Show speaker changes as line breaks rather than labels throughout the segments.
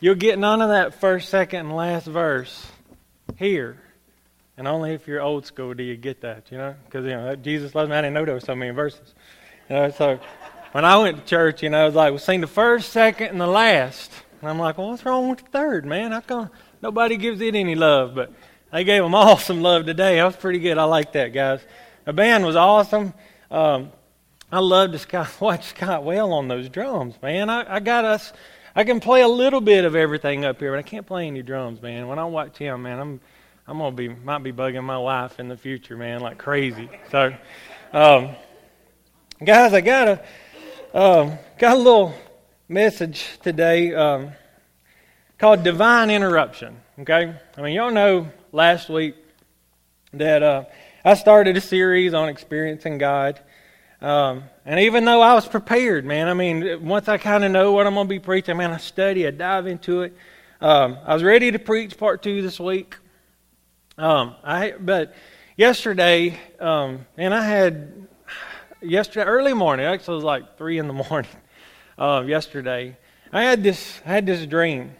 you'll get none of that first, second, and last verse here. And only if you're old school do you get that, you know? Because, you know, Jesus loves me. I didn't know there were so many verses. You know, so when I went to church, you know, I was like, we sing the first, second, and the last. And I'm like, well, what's wrong with the third, man? How come nobody gives it any love? But they gave them all some love today. That was pretty good. I like that, guys. The band was awesome. Um, I love to Scott, watch Scott Well on those drums, man. I, I got us. I can play a little bit of everything up here, but I can't play any drums, man. When I watch him, man, I'm I'm gonna be might be bugging my wife in the future, man, like crazy. So, um, guys, I got a um, got a little message today um, called divine interruption. Okay, I mean y'all know last week that uh, I started a series on experiencing God. Um, and even though I was prepared, man, I mean, once I kind of know what I'm going to be preaching, man, I study, I dive into it. Um, I was ready to preach part two this week. Um, I but yesterday, um, and I had yesterday early morning. Actually, it was like three in the morning. Uh, yesterday, I had this I had this dream,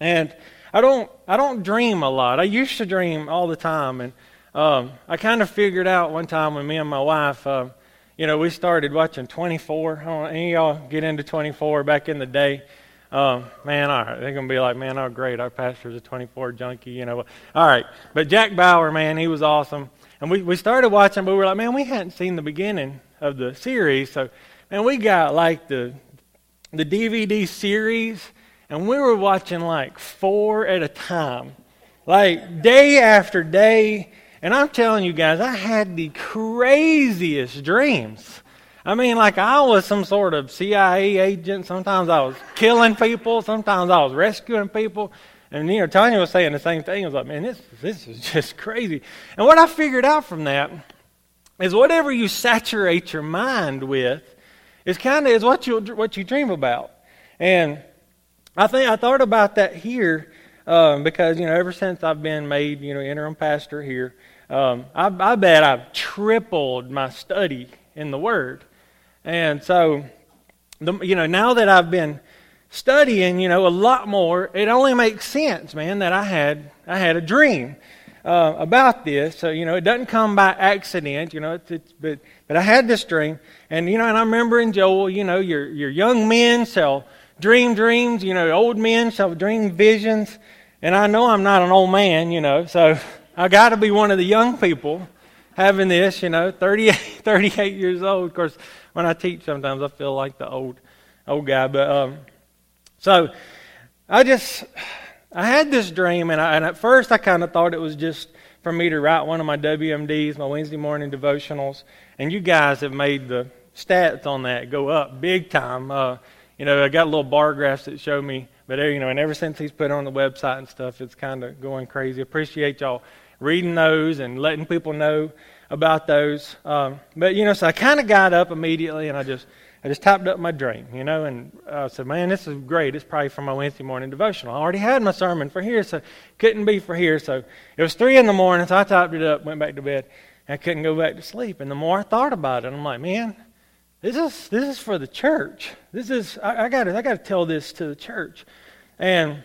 and I don't I don't dream a lot. I used to dream all the time, and um, I kind of figured out one time when me and my wife, uh, you know, we started watching 24. I don't any of y'all get into 24 back in the day. Um, man, all right. They're going to be like, man, oh, great. Our pastor's a 24 junkie, you know. All right. But Jack Bauer, man, he was awesome. And we, we started watching, but we were like, man, we hadn't seen the beginning of the series. So, man, we got like the, the DVD series, and we were watching like four at a time, like day after day. And I'm telling you guys, I had the craziest dreams. I mean, like I was some sort of CIA agent. Sometimes I was killing people. Sometimes I was rescuing people. And you know, Tanya was saying the same thing. I was like, man, this this is just crazy. And what I figured out from that is whatever you saturate your mind with is kind of is what you what you dream about. And I think I thought about that here um, because you know ever since I've been made you know interim pastor here, um, I, I bet I've tripled my study in the Word. And so, the, you know, now that I've been studying, you know, a lot more, it only makes sense, man, that I had I had a dream uh, about this. So you know, it doesn't come by accident, you know. It's, it's, but but I had this dream, and you know, and I remember in Joel, you know, your your young men shall dream dreams, you know, old men shall dream visions, and I know I'm not an old man, you know, so I got to be one of the young people having this, you know, 38, 38 years old. Of course, when I teach, sometimes I feel like the old old guy. But um, so I just I had this dream, and, I, and at first I kind of thought it was just for me to write one of my WMDs, my Wednesday morning devotionals. And you guys have made the stats on that go up big time. Uh, you know, I got a little bar graphs that show me, but you know, and ever since he's put on the website and stuff, it's kind of going crazy. Appreciate y'all reading those and letting people know about those. Um, but you know, so I kind of got up immediately and I just I just typed up my dream, you know, and I said, "Man, this is great. It's probably for my Wednesday morning devotional. I already had my sermon for here, so couldn't be for here. So it was three in the morning, so I typed it up, went back to bed. I couldn't go back to sleep. And the more I thought about it, I'm like, man, this is this is for the church. This is I got I got to tell this to the church, and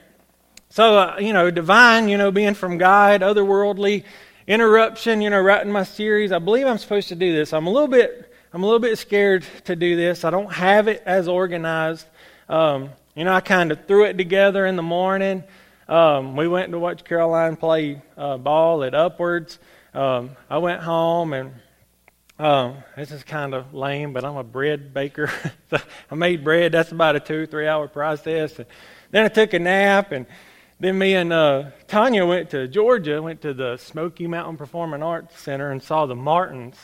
so, uh, you know, divine, you know, being from God, otherworldly, interruption, you know, writing my series. I believe I'm supposed to do this. I'm a little bit, I'm a little bit scared to do this. I don't have it as organized. Um, you know, I kind of threw it together in the morning. Um, we went to watch Caroline play uh, ball at Upwards. Um, I went home and um, this is kind of lame, but I'm a bread baker. so I made bread. That's about a two, three hour process. And then I took a nap and then me and uh, Tanya went to Georgia, went to the Smoky Mountain Performing Arts Center and saw the Martins,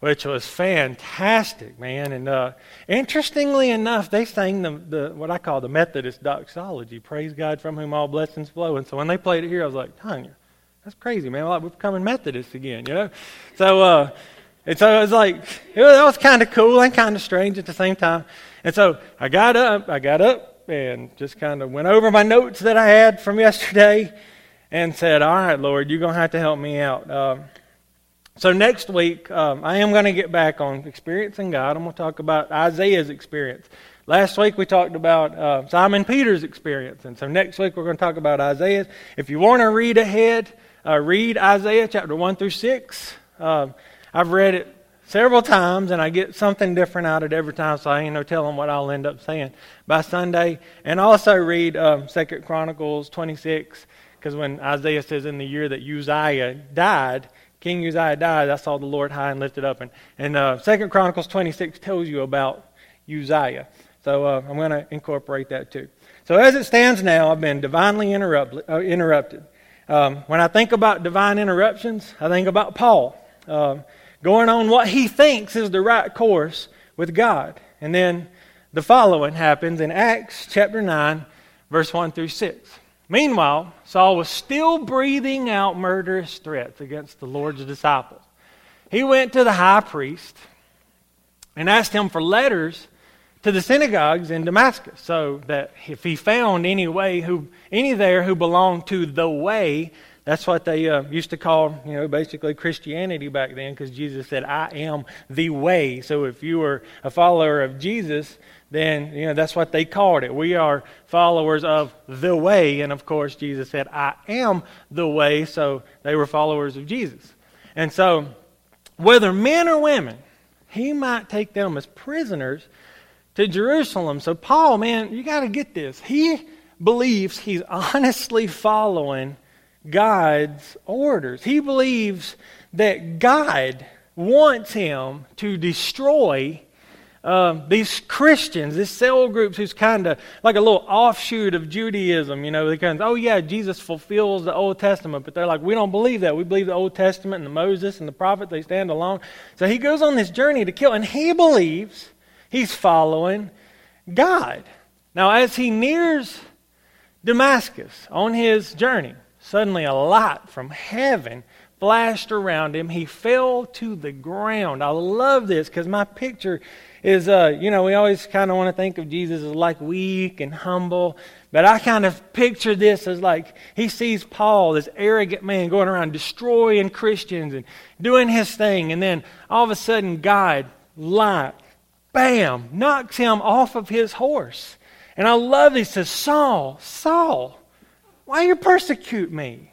which was fantastic, man. And uh, interestingly enough, they sang the, the what I call the Methodist doxology, "Praise God from whom all blessings flow." And so when they played it here, I was like, Tanya, that's crazy, man. We're becoming Methodists again, you know. So uh, and so it was like that was kind of cool and kind of strange at the same time. And so I got up, I got up and just kind of went over my notes that I had from yesterday and said, All right, Lord, you're going to have to help me out. Um, so next week, um, I am going to get back on experiencing God. I'm going to talk about Isaiah's experience. Last week we talked about uh, Simon Peter's experience, and so next week we're going to talk about Isaiah. If you want to read ahead, uh, read Isaiah chapter 1 through 6. Uh, I've read it several times, and I get something different out of it every time, so I ain't no telling what I'll end up saying by Sunday. And also read um, Second Chronicles 26, because when Isaiah says in the year that Uzziah died, King Uzziah died, I saw the Lord high and lifted up. And, uh, Second Chronicles 26 tells you about Uzziah. So uh, I'm going to incorporate that too. So as it stands now, I've been divinely interrupt, uh, interrupted. Um, when I think about divine interruptions, I think about Paul uh, going on what he thinks is the right course with God. And then the following happens in Acts chapter 9, verse 1 through 6. Meanwhile, Saul was still breathing out murderous threats against the Lord's disciples. He went to the high priest and asked him for letters to the synagogues in Damascus, so that if he found any way who any there who belonged to the way, that's what they uh, used to call, you know, basically Christianity back then, because Jesus said, "I am the way." So if you were a follower of Jesus, then you know that's what they called it. We are followers of the way, and of course Jesus said, "I am the way." So they were followers of Jesus, and so whether men or women, he might take them as prisoners to Jerusalem. So, Paul, man, you got to get this. He believes he's honestly following God's orders. He believes that God wants him to destroy uh, these Christians, these cell groups who's kind of like a little offshoot of Judaism. You know, they kind of, oh yeah, Jesus fulfills the Old Testament, but they're like, we don't believe that. We believe the Old Testament and the Moses and the prophet, they stand alone. So he goes on this journey to kill, and he believes He's following God. Now, as he nears Damascus on his journey, suddenly a light from heaven flashed around him. He fell to the ground. I love this because my picture is, uh, you know, we always kind of want to think of Jesus as like weak and humble. But I kind of picture this as like he sees Paul, this arrogant man, going around destroying Christians and doing his thing. And then all of a sudden, God, light, bam, knocks him off of his horse. And I love this. He says, Saul, Saul, why you persecute me?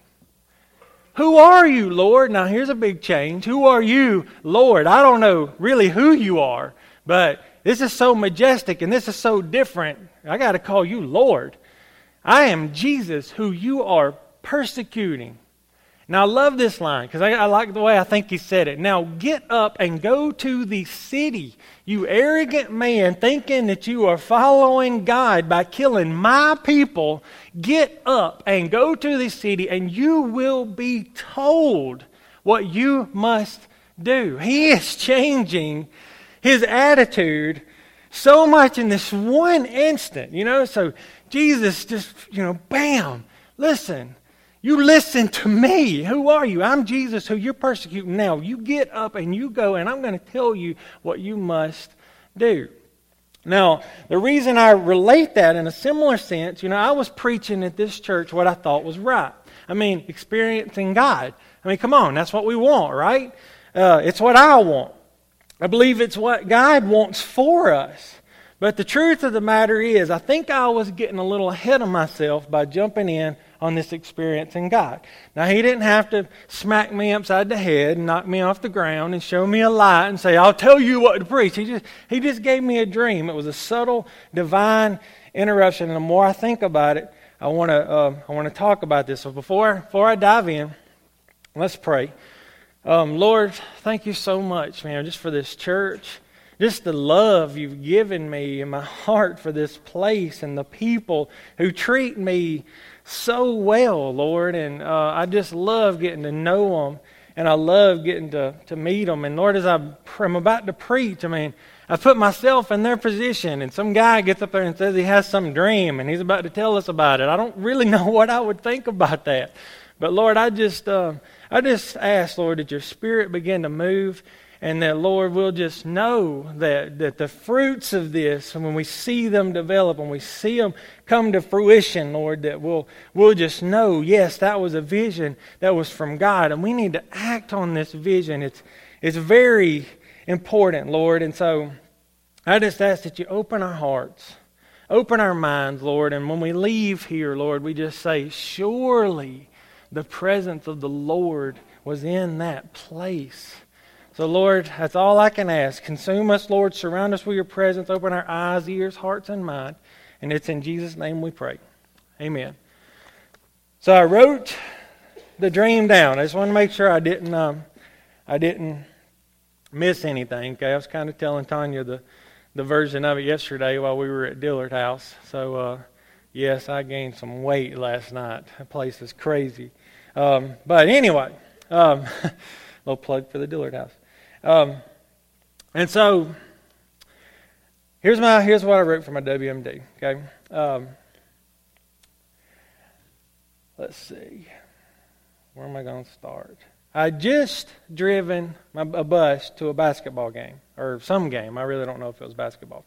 Who are you, Lord? Now here's a big change. Who are you, Lord? I don't know really who you are, but this is so majestic and this is so different. I got to call you Lord. I am Jesus who you are persecuting. Now, I love this line because I, I, like the way I think he said it. Now, get up and go to the city, you arrogant man, thinking that you are following God by killing my people. Get up and go to the city, and you will be told what you must do. He is changing his attitude so much in this one instant, you know. So, Jesus just, you know, bam, listen. You listen to me. Who are you? I'm Jesus who you're persecuting now. You get up and you go, and I'm going to tell you what you must do. Now, the reason I relate that in a similar sense, you know, I was preaching at this church what I thought was right. I mean, experiencing God. I mean, come on, that's what we want, right? Uh, it's what I want. I believe it's what God wants for us. But the truth of the matter is, I think I was getting a little ahead of myself by jumping in on this experience in God. Now, He didn't have to smack me upside the head and knock me off the ground and show me a light and say, I'll tell you what to preach. He just, he just gave me a dream. It was a subtle, divine interruption. And the more I think about it, I want to uh, I want to talk about this. So before before I dive in, let's pray. Um, Lord, thank you so much, man, just for this church, just the love you've given me in my heart for this place and the people who treat me so well, Lord. And uh, I just love getting to know them. And I love getting to, to meet them. And Lord, as I, I'm about to preach, I mean, I put myself in their position. And some guy gets up there and says he has some dream and he's about to tell us about it. I don't really know what I would think about that. But Lord, I just, uh, I just ask, Lord, that your spirit begin to move and that, Lord, we'll just know that, that the fruits of this, when we see them develop, when we see them come to fruition, Lord, that we'll, we'll just know, yes, that was a vision that was from God, and we need to act on this vision. It's, it's very important, Lord. And so I just ask that you open our hearts, open our minds, Lord, and when we leave here, Lord, we just say, surely the presence of the Lord was in that place. So, Lord, that's all I can ask. Consume us, Lord. Surround us with your presence. Open our eyes, ears, hearts, and mind. And it's in Jesus' name we pray. Amen. So I wrote the dream down. I just want to make sure I didn't, um, I didn't miss anything. Okay, I was kind of telling Tanya the, the version of it yesterday while we were at Dillard House. So uh, yes, I gained some weight last night. The place is crazy. Um, but anyway, um, little plug for the Dillard House. Um, and so here's my here's what I wrote for my WMD. Okay. Um, let's see. Where am I going to start? I just driven my, a bus to a basketball game or some game. I really don't know if it was basketball.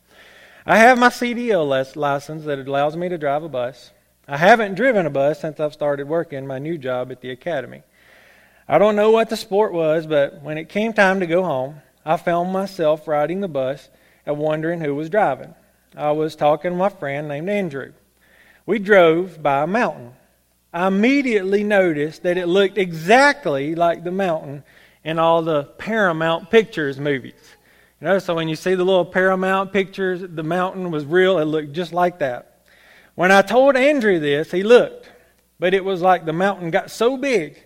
I have my CDL license that allows me to drive a bus. I haven't driven a bus since I've started working my new job at the academy. I don't know what the sport was, but when it came time to go home, I found myself riding the bus and wondering who was driving. I was talking to my friend named Andrew. We drove by a mountain. I immediately noticed that it looked exactly like the mountain in all the Paramount Pictures movies. You know, so when you see the little Paramount pictures, the mountain was real, it looked just like that. When I told Andrew this, he looked, but it was like the mountain got so big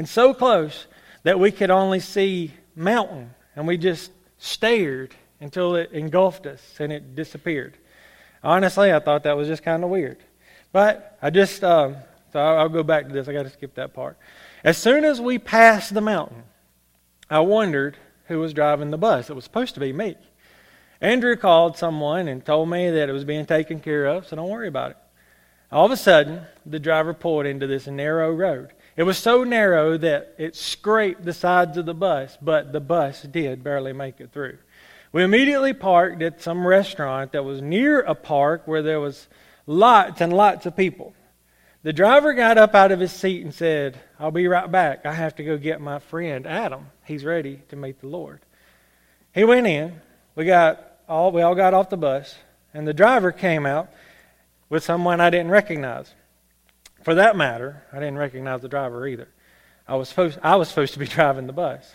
and so close that we could only see mountain, and we just stared until it engulfed us and it disappeared. Honestly, I thought that was just kind of weird. But I just, um, so I'll, I'll go back to this. I got to skip that part. As soon as we passed the mountain, I wondered who was driving the bus. It was supposed to be me. Andrew called someone and told me that it was being taken care of, so don't worry about it. All of a sudden, the driver pulled into this narrow road. It was so narrow that it scraped the sides of the bus, but the bus did barely make it through. We immediately parked at some restaurant that was near a park where there was lots and lots of people. The driver got up out of his seat and said, I'll be right back. I have to go get my friend Adam. He's ready to meet the Lord. He went in. We got all we all got off the bus, and the driver came out with someone I didn't recognize. For that matter, I didn't recognize the driver either. I was supposed I was supposed to be driving the bus.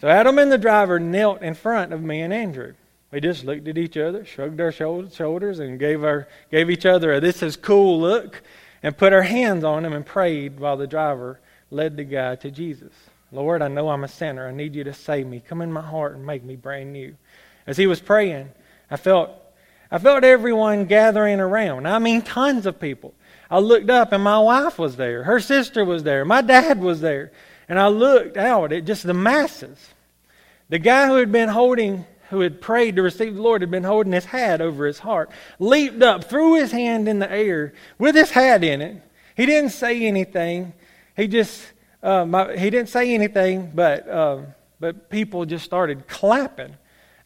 So Adam and the driver knelt in front of me and Andrew. We just looked at each other, shrugged our shoulders, and gave our gave each other a "this is cool" look and put our hands on him and prayed while the driver led the guy to Jesus. Lord, I know I'm a sinner. I need you to save me. Come in my heart and make me brand new. As he was praying, I felt I felt everyone gathering around. I mean tons of people. I looked up and my wife was there. Her sister was there. My dad was there. And I looked out at just the masses. The guy who had been holding who had prayed to receive the Lord had been holding his hat over his heart, leaped up, threw his hand in the air with his hat in it. He didn't say anything. He just uh, my, he didn't say anything, but uh, but people just started clapping.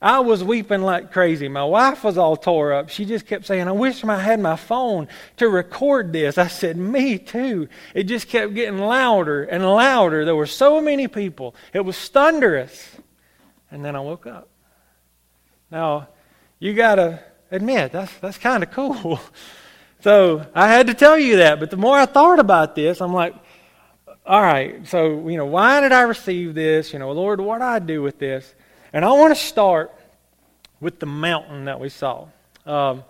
I was weeping like crazy. My wife was all tore up. She just kept saying, I wish I had my phone to record this. I said, Me too. It just kept getting louder and louder. There were so many people. It was thunderous. And then I woke up. Now, you got to admit, that's, that's kind of cool. so I had to tell you that. But the more I thought about this, I'm like, all right, so, you know, why did I receive this? You know, Lord, what do I do with this? And I want to start with the mountain that we saw. Um,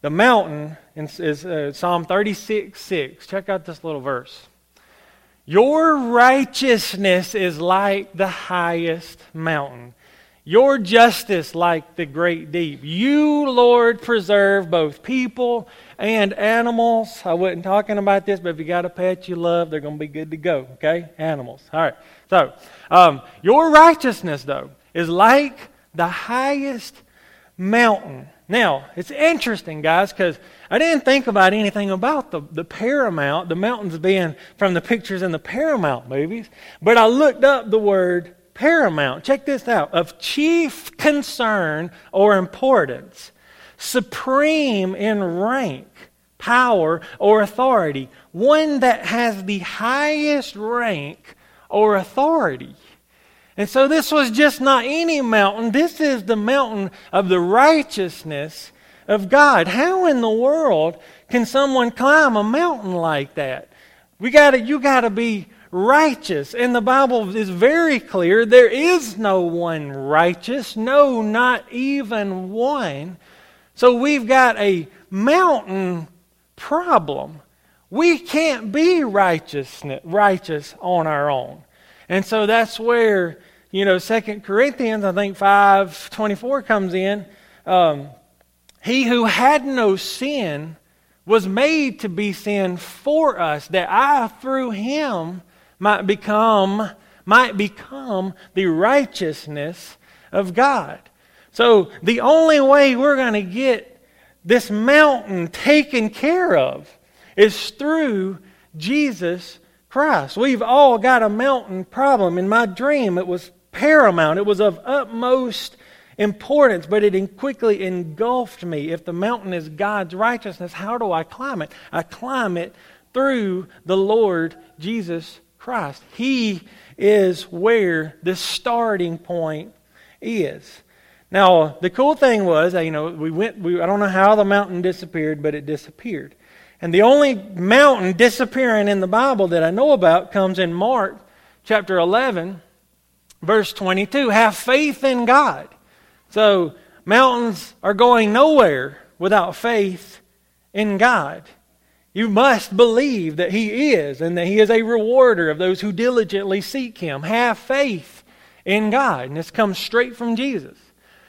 the mountain is, uh, Psalm 36 6. Check out this little verse. Your righteousness is like the highest mountain your justice like the great deep. You, Lord, preserve both people and animals. I wasn't talking about this, but if you got a pet you love, they're going to be good to go. Okay? Animals. All right. So, um, your righteousness, though, is like the highest mountain. Now, it's interesting, guys, because I didn't think about anything about the, the Paramount, the mountains being from the pictures in the Paramount movies, but I looked up the word paramount, check this out, of chief concern or importance, supreme in rank, power, or authority, one that has the highest rank or authority. And so this was just not any mountain. This is the mountain of the righteousness of God. How in the world can someone climb a mountain like that? We got to you got to be righteous. And the Bible is very clear there is no one righteous, no not even one. So we've got a mountain problem. We can't be righteous righteous on our own. And so that's where, you know, Second Corinthians, I think 5.24 comes in. Um, he who had no sin was made to be sin for us, that I through him might become might become the righteousness of God. So the only way we're going to get this mountain taken care of is through Jesus Christ. We've all got a mountain problem. In my dream, it was paramount, it was of utmost importance, but it quickly engulfed me. If the mountain is God's righteousness, how do I climb it? I climb it through the Lord Jesus Christ. He is where the starting point is. Now, the cool thing was, you know, we went, we, I don't know how the mountain disappeared, but it disappeared. And the only mountain disappearing in the Bible that I know about comes in Mark chapter 11, verse 22. Have faith in God. So, mountains are going nowhere without faith in God. You must believe that He is and that He is a rewarder of those who diligently seek Him. Have faith in God. And this comes straight from Jesus.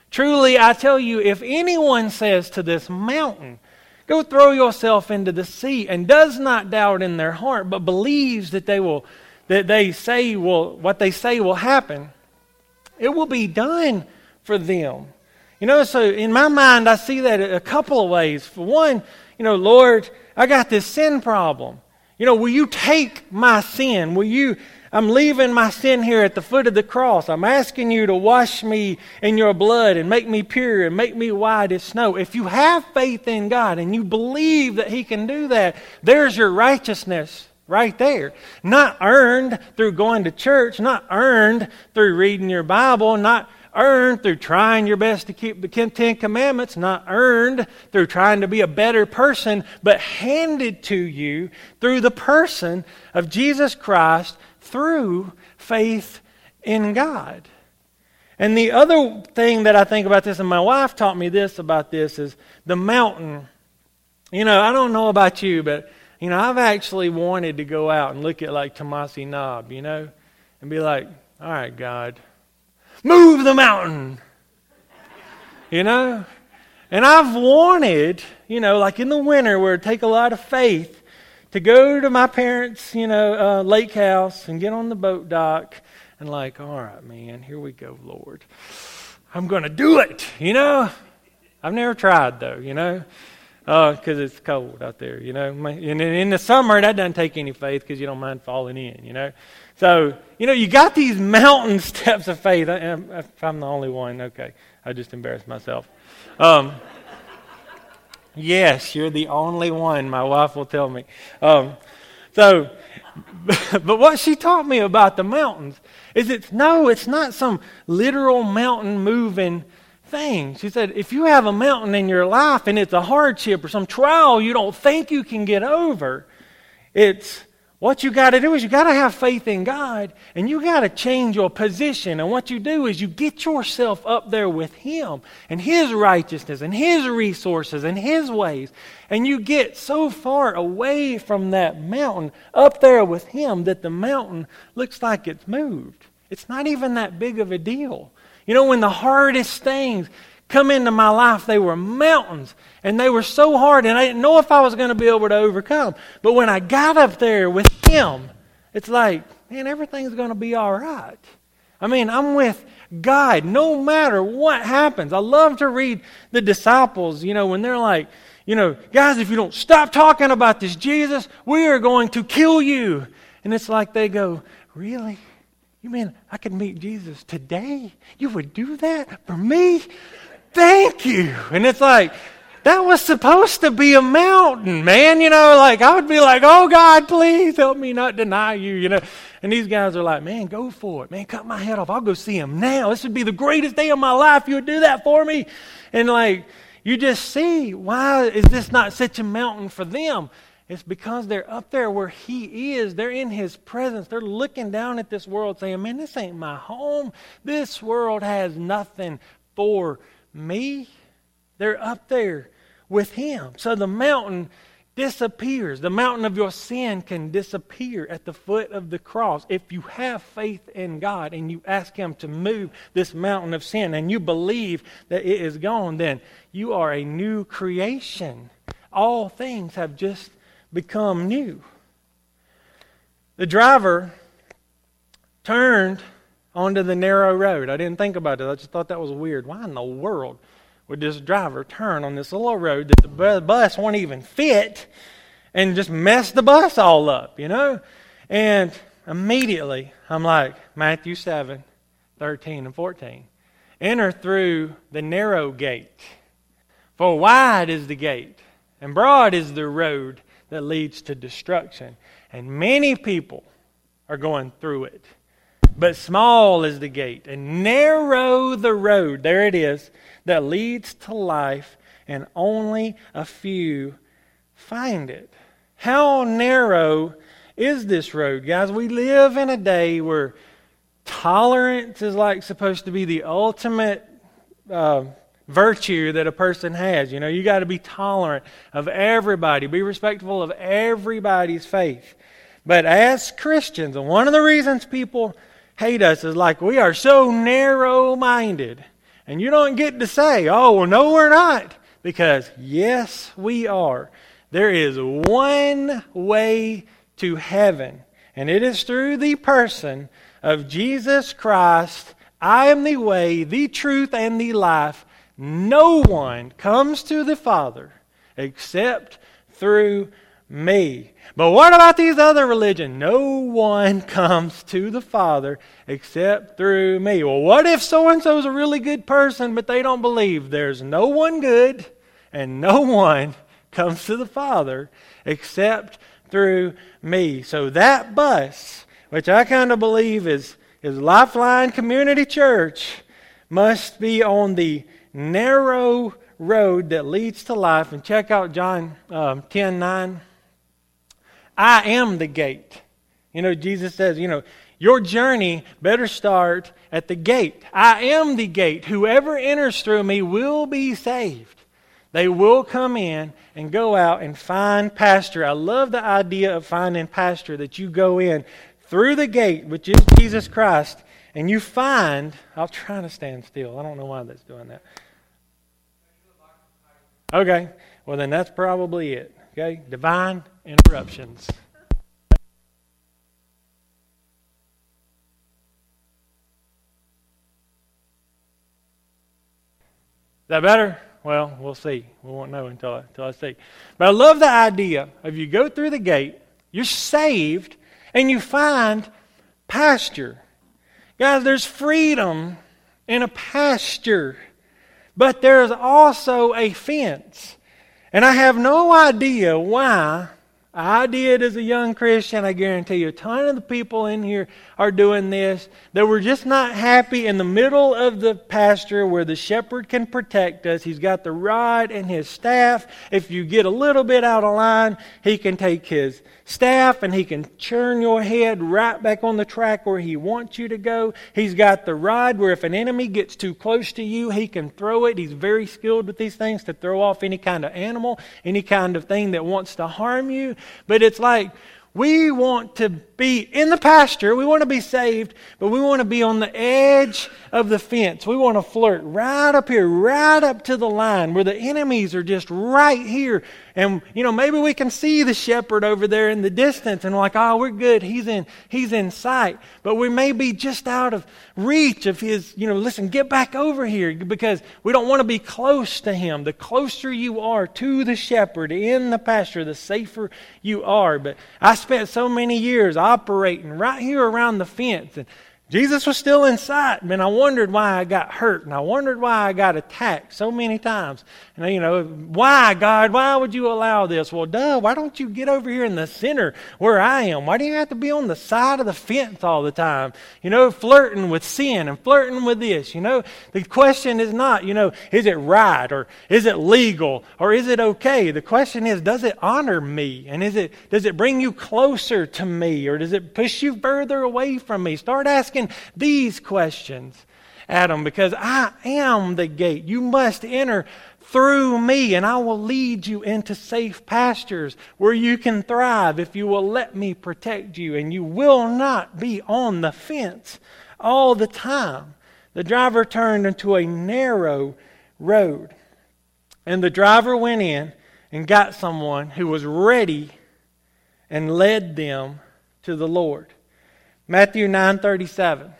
Truly, I tell you, if anyone says to this mountain, Go throw yourself into the sea, and does not doubt in their heart, but believes that they will that they say will what they say will happen, it will be done for them. You know, so in my mind I see that a couple of ways. For one, you know, Lord, I got this sin problem. You know, will you take my sin? Will you I'm leaving my sin here at the foot of the cross. I'm asking you to wash me in your blood and make me pure and make me white as snow. If you have faith in God and you believe that He can do that, there's your righteousness right there. Not earned through going to church, not earned through reading your Bible, not earned through trying your best to keep the Ten Commandments, not earned through trying to be a better person, but handed to you through the person of Jesus Christ through faith in God. And the other thing that I think about this, and my wife taught me this about this, is the mountain. You know, I don't know about you, but, you know, I've actually wanted to go out and look at like Tomassee Knob, you know, and be like, all right, God, move the mountain. You know? And I've wanted, you know, like in the winter where it take a lot of faith, to go to my parents' you know uh, lake house and get on the boat dock and like, all right, man, here we go, Lord. I'm going to do it. You know, I've never tried though. You know, because uh, it's cold out there. You know, and in the summer that doesn't take any faith because you don't mind falling in. You know, so you know you got these mountain steps of faith. If I'm the only one, okay, I just embarrassed myself. Um, Yes, you're the only one, my wife will tell me. Um, so, but what she taught me about the mountains is it's no, it's not some literal mountain moving thing. She said, if you have a mountain in your life and it's a hardship or some trial you don't think you can get over, it's what you got to do is you got to have faith in God and you got to change your position. And what you do is you get yourself up there with Him and His righteousness and His resources and His ways. And you get so far away from that mountain up there with Him that the mountain looks like it's moved. It's not even that big of a deal. You know, when the hardest things come into my life, they were mountains. And they were so hard, and I didn't know if I was going to be able to overcome. But when I got up there with Him, it's like, man, everything's going to be all right. I mean, I'm with God no matter what happens. I love to read the disciples, you know, when they're like, you know, guys, if you don't stop talking about this Jesus, we are going to kill you. And it's like they go, really? You mean I could meet Jesus today? You would do that for me? thank you. And it's like, that was supposed to be a mountain, man. You know, like I would be like, oh God, please help me not deny you, you know. And these guys are like, man, go for it. Man, cut my head off. I'll go see him now. This would be the greatest day of my life. You would do that for me. And like, you just see, why is this not such a mountain for them? It's because they're up there where He is. They're in His presence. They're looking down at this world saying, Man, this ain't my home. This world has nothing for me. They're up there with Him. So the mountain disappears. The mountain of your sin can disappear at the foot of the cross. If you have faith in God and you ask Him to move this mountain of sin and you believe that it is gone, then you are a new creation. All things have just become new. The driver turned onto the narrow road. I didn't think about it. I just thought that was weird. Why in the world would this driver turn on this little road that the bus won't even fit and just mess the bus all up, you know? And immediately I'm like, Matthew 7, 13 and 14. Enter through the narrow gate. For wide is the gate, and broad is the road that leads to destruction. And many people are going through it. But small is the gate, and narrow the road, there it is, that leads to life, and only a few find it. How narrow is this road, guys? We live in a day where tolerance is like supposed to be the ultimate uh, virtue that a person has. You know, you got to be tolerant of everybody, be respectful of everybody's faith. But as Christians, and one of the reasons people hate us is like we are so narrow minded. And you don't get to say, oh, well, no, we're not. Because, yes, we are. There is one way to heaven, and it is through the person of Jesus Christ. I am the way, the truth, and the life. No one comes to the Father except through me. But what about these other religions? No one comes to the Father except through me. Well, what if so and so is a really good person, but they don't believe? There's no one good, and no one comes to the Father except through me. So that bus, which I kind of believe is, is Lifeline Community Church, must be on the narrow road that leads to life. And check out John um, 10 9. I am the gate. You know, Jesus says, you know, your journey better start at the gate. I am the gate. Whoever enters through me will be saved. They will come in and go out and find pasture. I love the idea of finding pasture that you go in through the gate, which is Jesus Christ, and you find. I'll try to stand still. I don't know why that's doing that. Okay, well, then that's probably it. Okay, divine interruptions. Is that better? Well, we'll see. We won't know until I, until I see. But I love the idea of you go through the gate, you're saved, and you find pasture. Guys, there's freedom in a pasture. But there's also a fence. And I have no idea why I did as a young Christian. I guarantee you, a ton of the people in here are doing this. That we're just not happy in the middle of the pasture where the shepherd can protect us. He's got the rod and his staff. If you get a little bit out of line, he can take his staff and he can churn your head right back on the track where he wants you to go. He's got the rod where if an enemy gets too close to you, he can throw it. He's very skilled with these things to throw off any kind of animal, any kind of thing that wants to harm you. But it's like we want to be in the pasture, we want to be saved, but we want to be on the edge of the fence. We want to flirt right up here, right up to the line where the enemies are just right here. And, you know, maybe we can see the shepherd over there in the distance and like, oh, we're good. He's in, he's in sight. But we may be just out of reach of his, you know, listen, get back over here because we don't want to be close to him. The closer you are to the shepherd in the pasture, the safer you are. But I spent so many years operating right here around the fence and Jesus was still in sight, and I wondered why I got hurt, and I wondered why I got attacked so many times. And, you know, why, God, why would you allow this? Well, duh, why don't you get over here in the center where I am? Why do you have to be on the side of the fence all the time? You know, flirting with sin and flirting with this. You know, the question is not, you know, is it right or is it legal or is it okay? The question is, does it honor me? And is it, does it bring you closer to me or does it push you further away from me? Start asking asking these questions, Adam, because I am the gate. You must enter through me, and I will lead you into safe pastures where you can thrive if you will let me protect you, and you will not be on the fence all the time. The driver turned into a narrow road, and the driver went in and got someone who was ready and led them to the Lord. Matthew 9:37.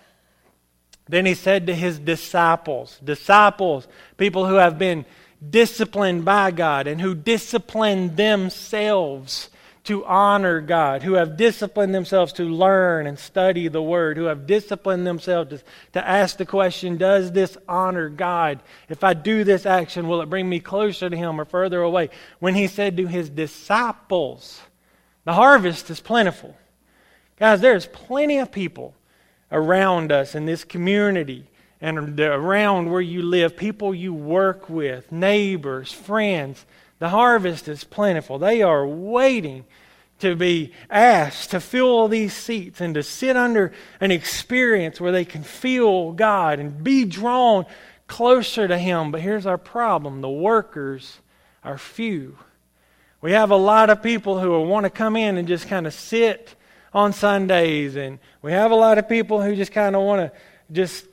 Then he said to his disciples, disciples, people who have been disciplined by God and who discipline themselves to honor God, who have disciplined themselves to learn and study the Word, who have disciplined themselves to, to ask the question, Does this honor God? If I do this action, will it bring me closer to Him or further away? When he said to his disciples, The harvest is plentiful Guys, there's plenty of people around us in this community and around where you live, people you work with, neighbors, friends. The harvest is plentiful. They are waiting to be asked to fill these seats and to sit under an experience where they can feel God and be drawn closer to Him. But here's our problem the workers are few. We have a lot of people who want to come in and just kind of sit on Sundays, and we have a lot of people who just kind of want to just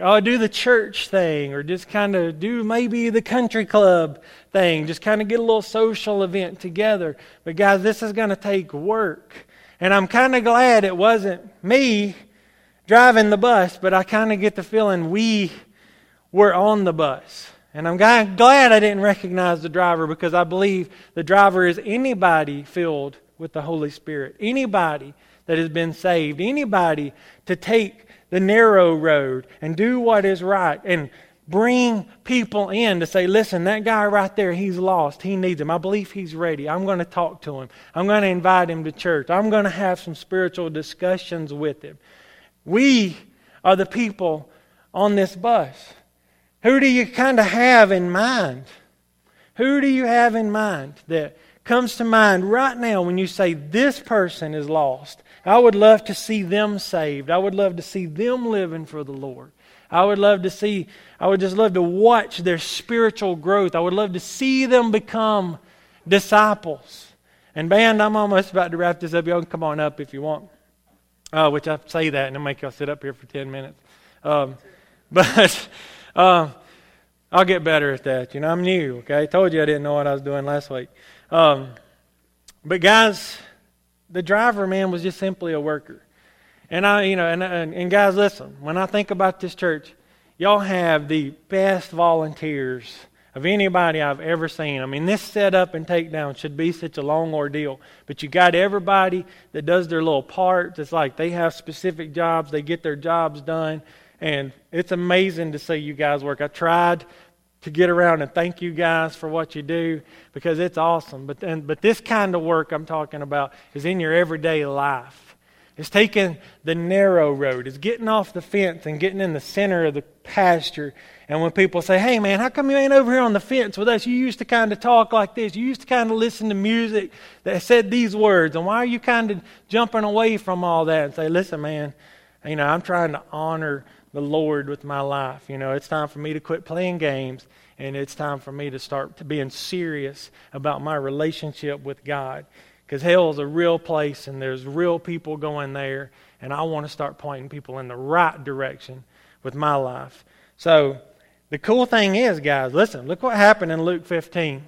oh, do the church thing or just kind of do maybe the country club thing, just kind of get a little social event together. But, guys, this is going to take work. And I'm kind of glad it wasn't me driving the bus, but I kind of get the feeling we were on the bus. And I'm glad I didn't recognize the driver because I believe the driver is anybody filled with the Holy Spirit. Anybody that has been saved. Anybody to take the narrow road and do what is right and bring people in to say, listen, that guy right there, he's lost. He needs him. I believe he's ready. I'm going to talk to him. I'm going to invite him to church. I'm going to have some spiritual discussions with him. We are the people on this bus. Who do you kind of have in mind? Who do you have in mind that comes to mind right now when you say this person is lost? I would love to see them saved. I would love to see them living for the Lord. I would love to see, I would just love to watch their spiritual growth. I would love to see them become disciples. And, band, I'm almost about to wrap this up. Y'all can come on up if you want. Uh, which I say that and I make y'all sit up here for 10 minutes. Um, but uh, I'll get better at that. You know, I'm new, okay? I told you I didn't know what I was doing last week. Um, but guys, the driver man was just simply a worker. And I, you know, and, and, and guys, listen. When I think about this church, y'all have the best volunteers of anybody I've ever seen. I mean, this setup and takedown should be such a long ordeal. But you got everybody that does their little parts. It's like they have specific jobs, they get their jobs done. And it's amazing to see you guys work. I tried to get around and thank you guys for what you do because it's awesome. But, then, but this kind of work I'm talking about is in your everyday life. It's taking the narrow road. It's getting off the fence and getting in the center of the pasture. And when people say, hey, man, how come you ain't over here on the fence with us? You used to kind of talk like this. You used to kind of listen to music that said these words. And why are you kind of jumping away from all that and say, listen, man, you know, I'm trying to honor the Lord with my life. You know, it's time for me to quit playing games and it's time for me to start to being serious about my relationship with God. Because hell is a real place and there's real people going there, and I want to start pointing people in the right direction with my life. So, the cool thing is, guys, listen, look what happened in Luke 15.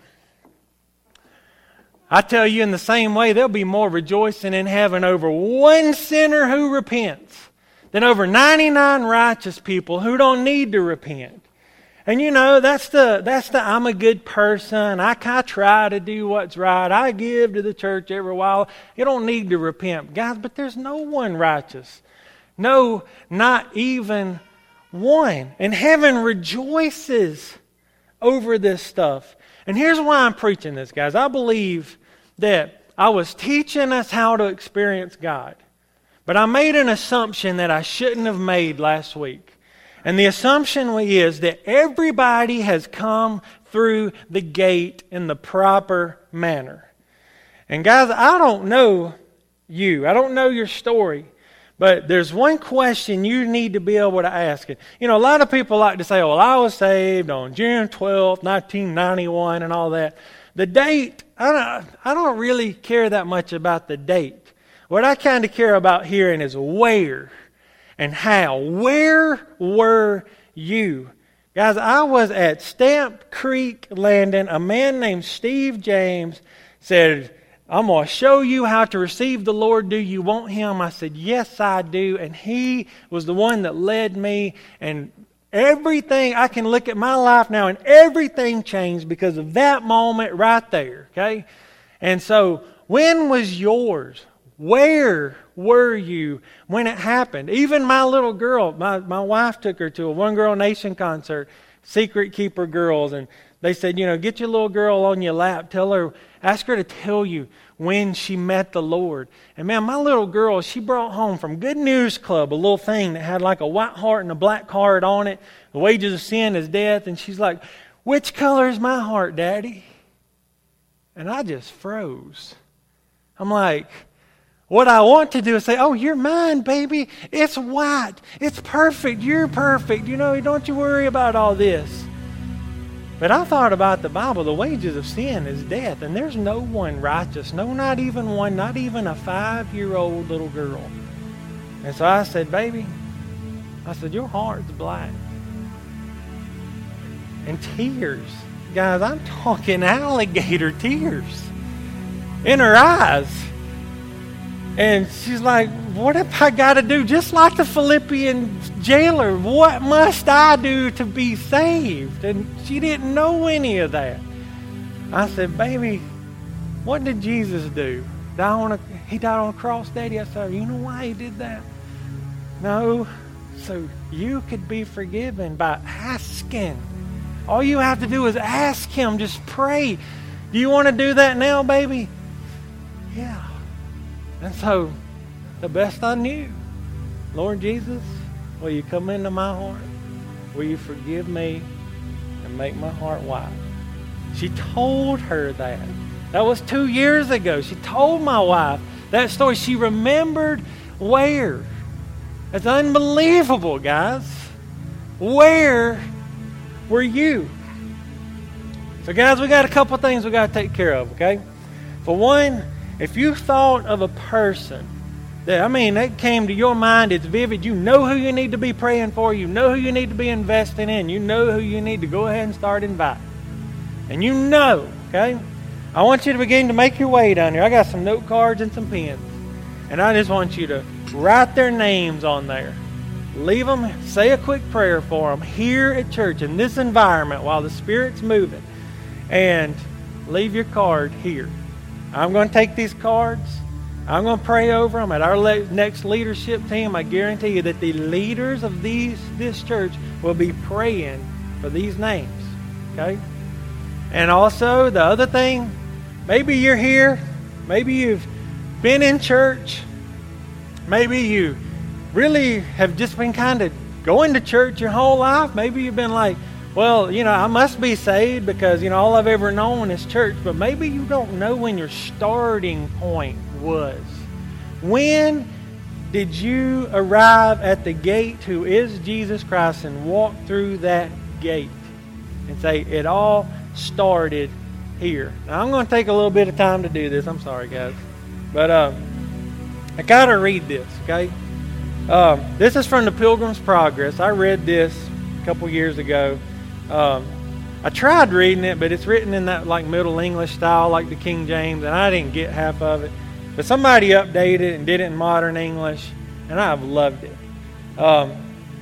I tell you, in the same way, there'll be more rejoicing in heaven over one sinner who repents than over 99 righteous people who don't need to repent. And you know, that's the, that's the I'm a good person. I, I try to do what's right. I give to the church every while. You don't need to repent. Guys, but there's no one righteous. No, not even one. And heaven rejoices over this stuff. And here's why I'm preaching this, guys. I believe that I was teaching us how to experience God. But I made an assumption that I shouldn't have made last week. And the assumption is that everybody has come through the gate in the proper manner. And guys, I don't know you. I don't know your story. But there's one question you need to be able to ask it. You know, a lot of people like to say, well, I was saved on June 12, 1991, and all that. The date, I don't, I don't really care that much about the date. What I kind of care about hearing is where and how. Where were you? Guys, I was at Stamp Creek Landing. A man named Steve James said, I'm going to show you how to receive the Lord. Do you want Him? I said, Yes, I do. And He was the one that led me. And everything, I can look at my life now and everything changed because of that moment right there. Okay? And so, when was yours? Where were you when it happened? Even my little girl, my, my wife took her to a One Girl Nation concert, Secret Keeper Girls, and they said, you know, get your little girl on your lap, tell her, ask her to tell you when she met the Lord. And man, my little girl, she brought home from Good News Club a little thing that had like a white heart and a black heart on it. The wages of sin is death. And she's like, which color is my heart, Daddy? And I just froze. I'm like, what I want to do is say, Oh, you're mine, baby. It's white. It's perfect. You're perfect. You know, don't you worry about all this. But I thought about the Bible. The wages of sin is death, and there's no one righteous. No, not even one, not even a five year old little girl. And so I said, Baby, I said, Your heart's black. And tears. Guys, I'm talking alligator tears in her eyes. And she's like, What have I got to do? Just like the Philippian jailer, what must I do to be saved? And she didn't know any of that. I said, Baby, what did Jesus do? Die on a, he died on a cross, Daddy. I said, You know why he did that? No, so you could be forgiven by asking. All you have to do is ask him. Just pray. Do you want to do that now, baby? Yeah. And so, the best I knew, Lord Jesus, will you come into my heart? Will you forgive me and make my heart white? She told her that. That was two years ago. She told my wife that story. She remembered where. It's unbelievable, guys. Where were you? So, guys, we got a couple things we got to take care of, okay? For one, if you thought of a person that, I mean, that came to your mind, it's vivid, you know who you need to be praying for, you know who you need to be investing in, you know who you need to go ahead and start inviting. And you know, okay? I want you to begin to make your way down here. I got some note cards and some pens. And I just want you to write their names on there. Leave them, say a quick prayer for them here at church in this environment while the Spirit's moving. And leave your card here. I'm going to take these cards. I'm going to pray over them. At our le- next leadership team, I guarantee you that the leaders of these this church will be praying for these names. Okay? And also, the other thing, maybe you're here, maybe you've been in church, maybe you really have just been kind of going to church your whole life. Maybe you've been like, well, you know, I must be saved because, you know, all I've ever known is church. But maybe you don't know when your starting point was. When did you arrive at the gate who is Jesus Christ and walk through that gate and say, it all started here? Now, I'm going to take a little bit of time to do this. I'm sorry, guys. But uh, I got to read this, okay? Uh, this is from the Pilgrim's Progress. I read this a couple years ago. Um, I tried reading it, but it's written in that like Middle English style, like the King James, and I didn't get half of it. But somebody updated it and did it in modern English, and I've loved it. Um,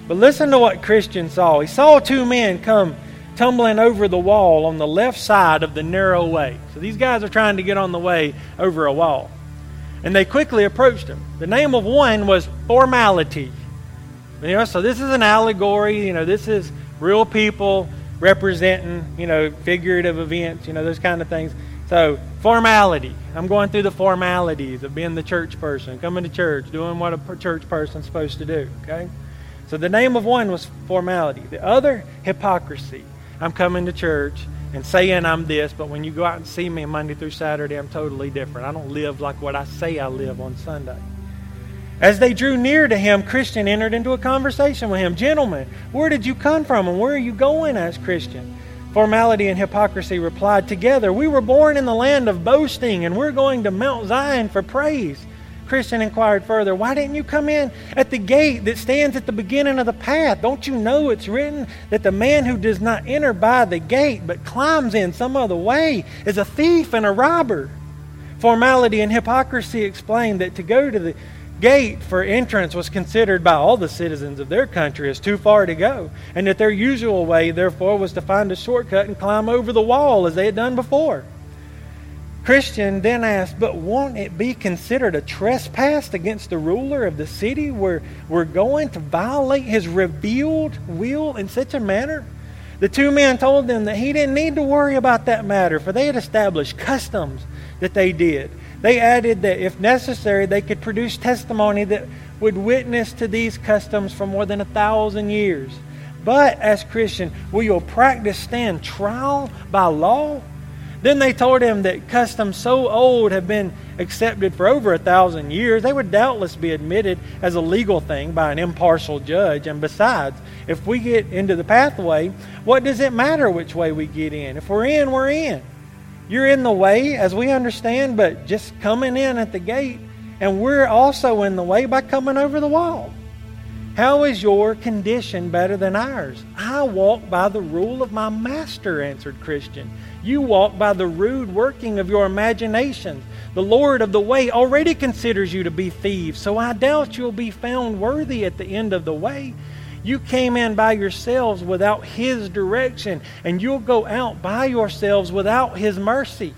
but listen to what Christian saw. He saw two men come tumbling over the wall on the left side of the narrow way. So these guys are trying to get on the way over a wall. And they quickly approached him. The name of one was Formality. You know, so this is an allegory. You know, this is real people representing, you know, figurative events, you know, those kind of things. So, formality. I'm going through the formalities of being the church person, coming to church, doing what a church person's supposed to do, okay? So, the name of one was formality. The other, hypocrisy. I'm coming to church and saying I'm this, but when you go out and see me Monday through Saturday, I'm totally different. I don't live like what I say I live on Sunday. As they drew near to him, Christian entered into a conversation with him. Gentlemen, where did you come from and where are you going? asked Christian. Formality and hypocrisy replied together, We were born in the land of boasting and we're going to Mount Zion for praise. Christian inquired further, Why didn't you come in at the gate that stands at the beginning of the path? Don't you know it's written that the man who does not enter by the gate but climbs in some other way is a thief and a robber? Formality and hypocrisy explained that to go to the gate for entrance was considered by all the citizens of their country as too far to go, and that their usual way, therefore, was to find a shortcut and climb over the wall as they had done before. Christian then asked, But won't it be considered a trespass against the ruler of the city where we're going to violate his revealed will in such a manner? The two men told them that he didn't need to worry about that matter, for they had established customs that they did they added that if necessary, they could produce testimony that would witness to these customs for more than a thousand years. But as Christian, will your practice stand trial by law? Then they told him that customs so old have been accepted for over a thousand years, they would doubtless be admitted as a legal thing by an impartial judge. And besides, if we get into the pathway, what does it matter which way we get in? If we're in, we're in. You're in the way, as we understand, but just coming in at the gate, and we're also in the way by coming over the wall. How is your condition better than ours? I walk by the rule of my master, answered Christian. You walk by the rude working of your imaginations. The Lord of the way already considers you to be thieves, so I doubt you'll be found worthy at the end of the way. You came in by yourselves without His direction, and you'll go out by yourselves without His mercy.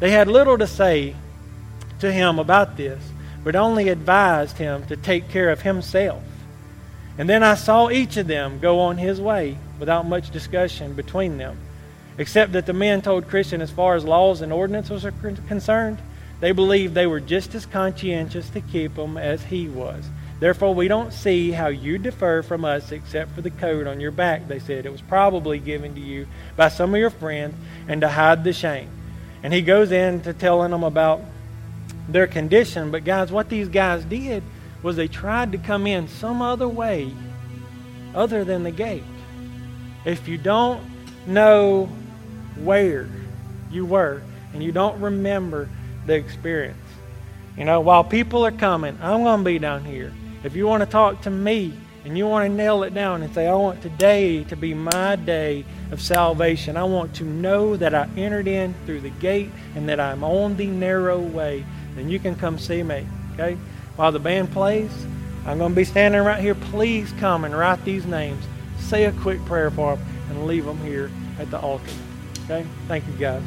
They had little to say to him about this, but only advised him to take care of himself. And then I saw each of them go on his way without much discussion between them, except that the men told Christian as far as laws and ordinances are concerned, they believed they were just as conscientious to keep them as he was. Therefore, we don't see how you differ from us except for the coat on your back, they said. It was probably given to you by some of your friends and to hide the shame. And he goes into telling them about their condition. But, guys, what these guys did was they tried to come in some other way other than the gate. If you don't know where you were and you don't remember the experience, you know, while people are coming, I'm going to be down here. If you want to talk to me and you want to nail it down and say, I want today to be my day of salvation, I want to know that I entered in through the gate and that I'm on the narrow way, then you can come see me. Okay? While the band plays, I'm going to be standing right here. Please come and write these names. Say a quick prayer for them and leave them here at the altar. Okay? Thank you, guys.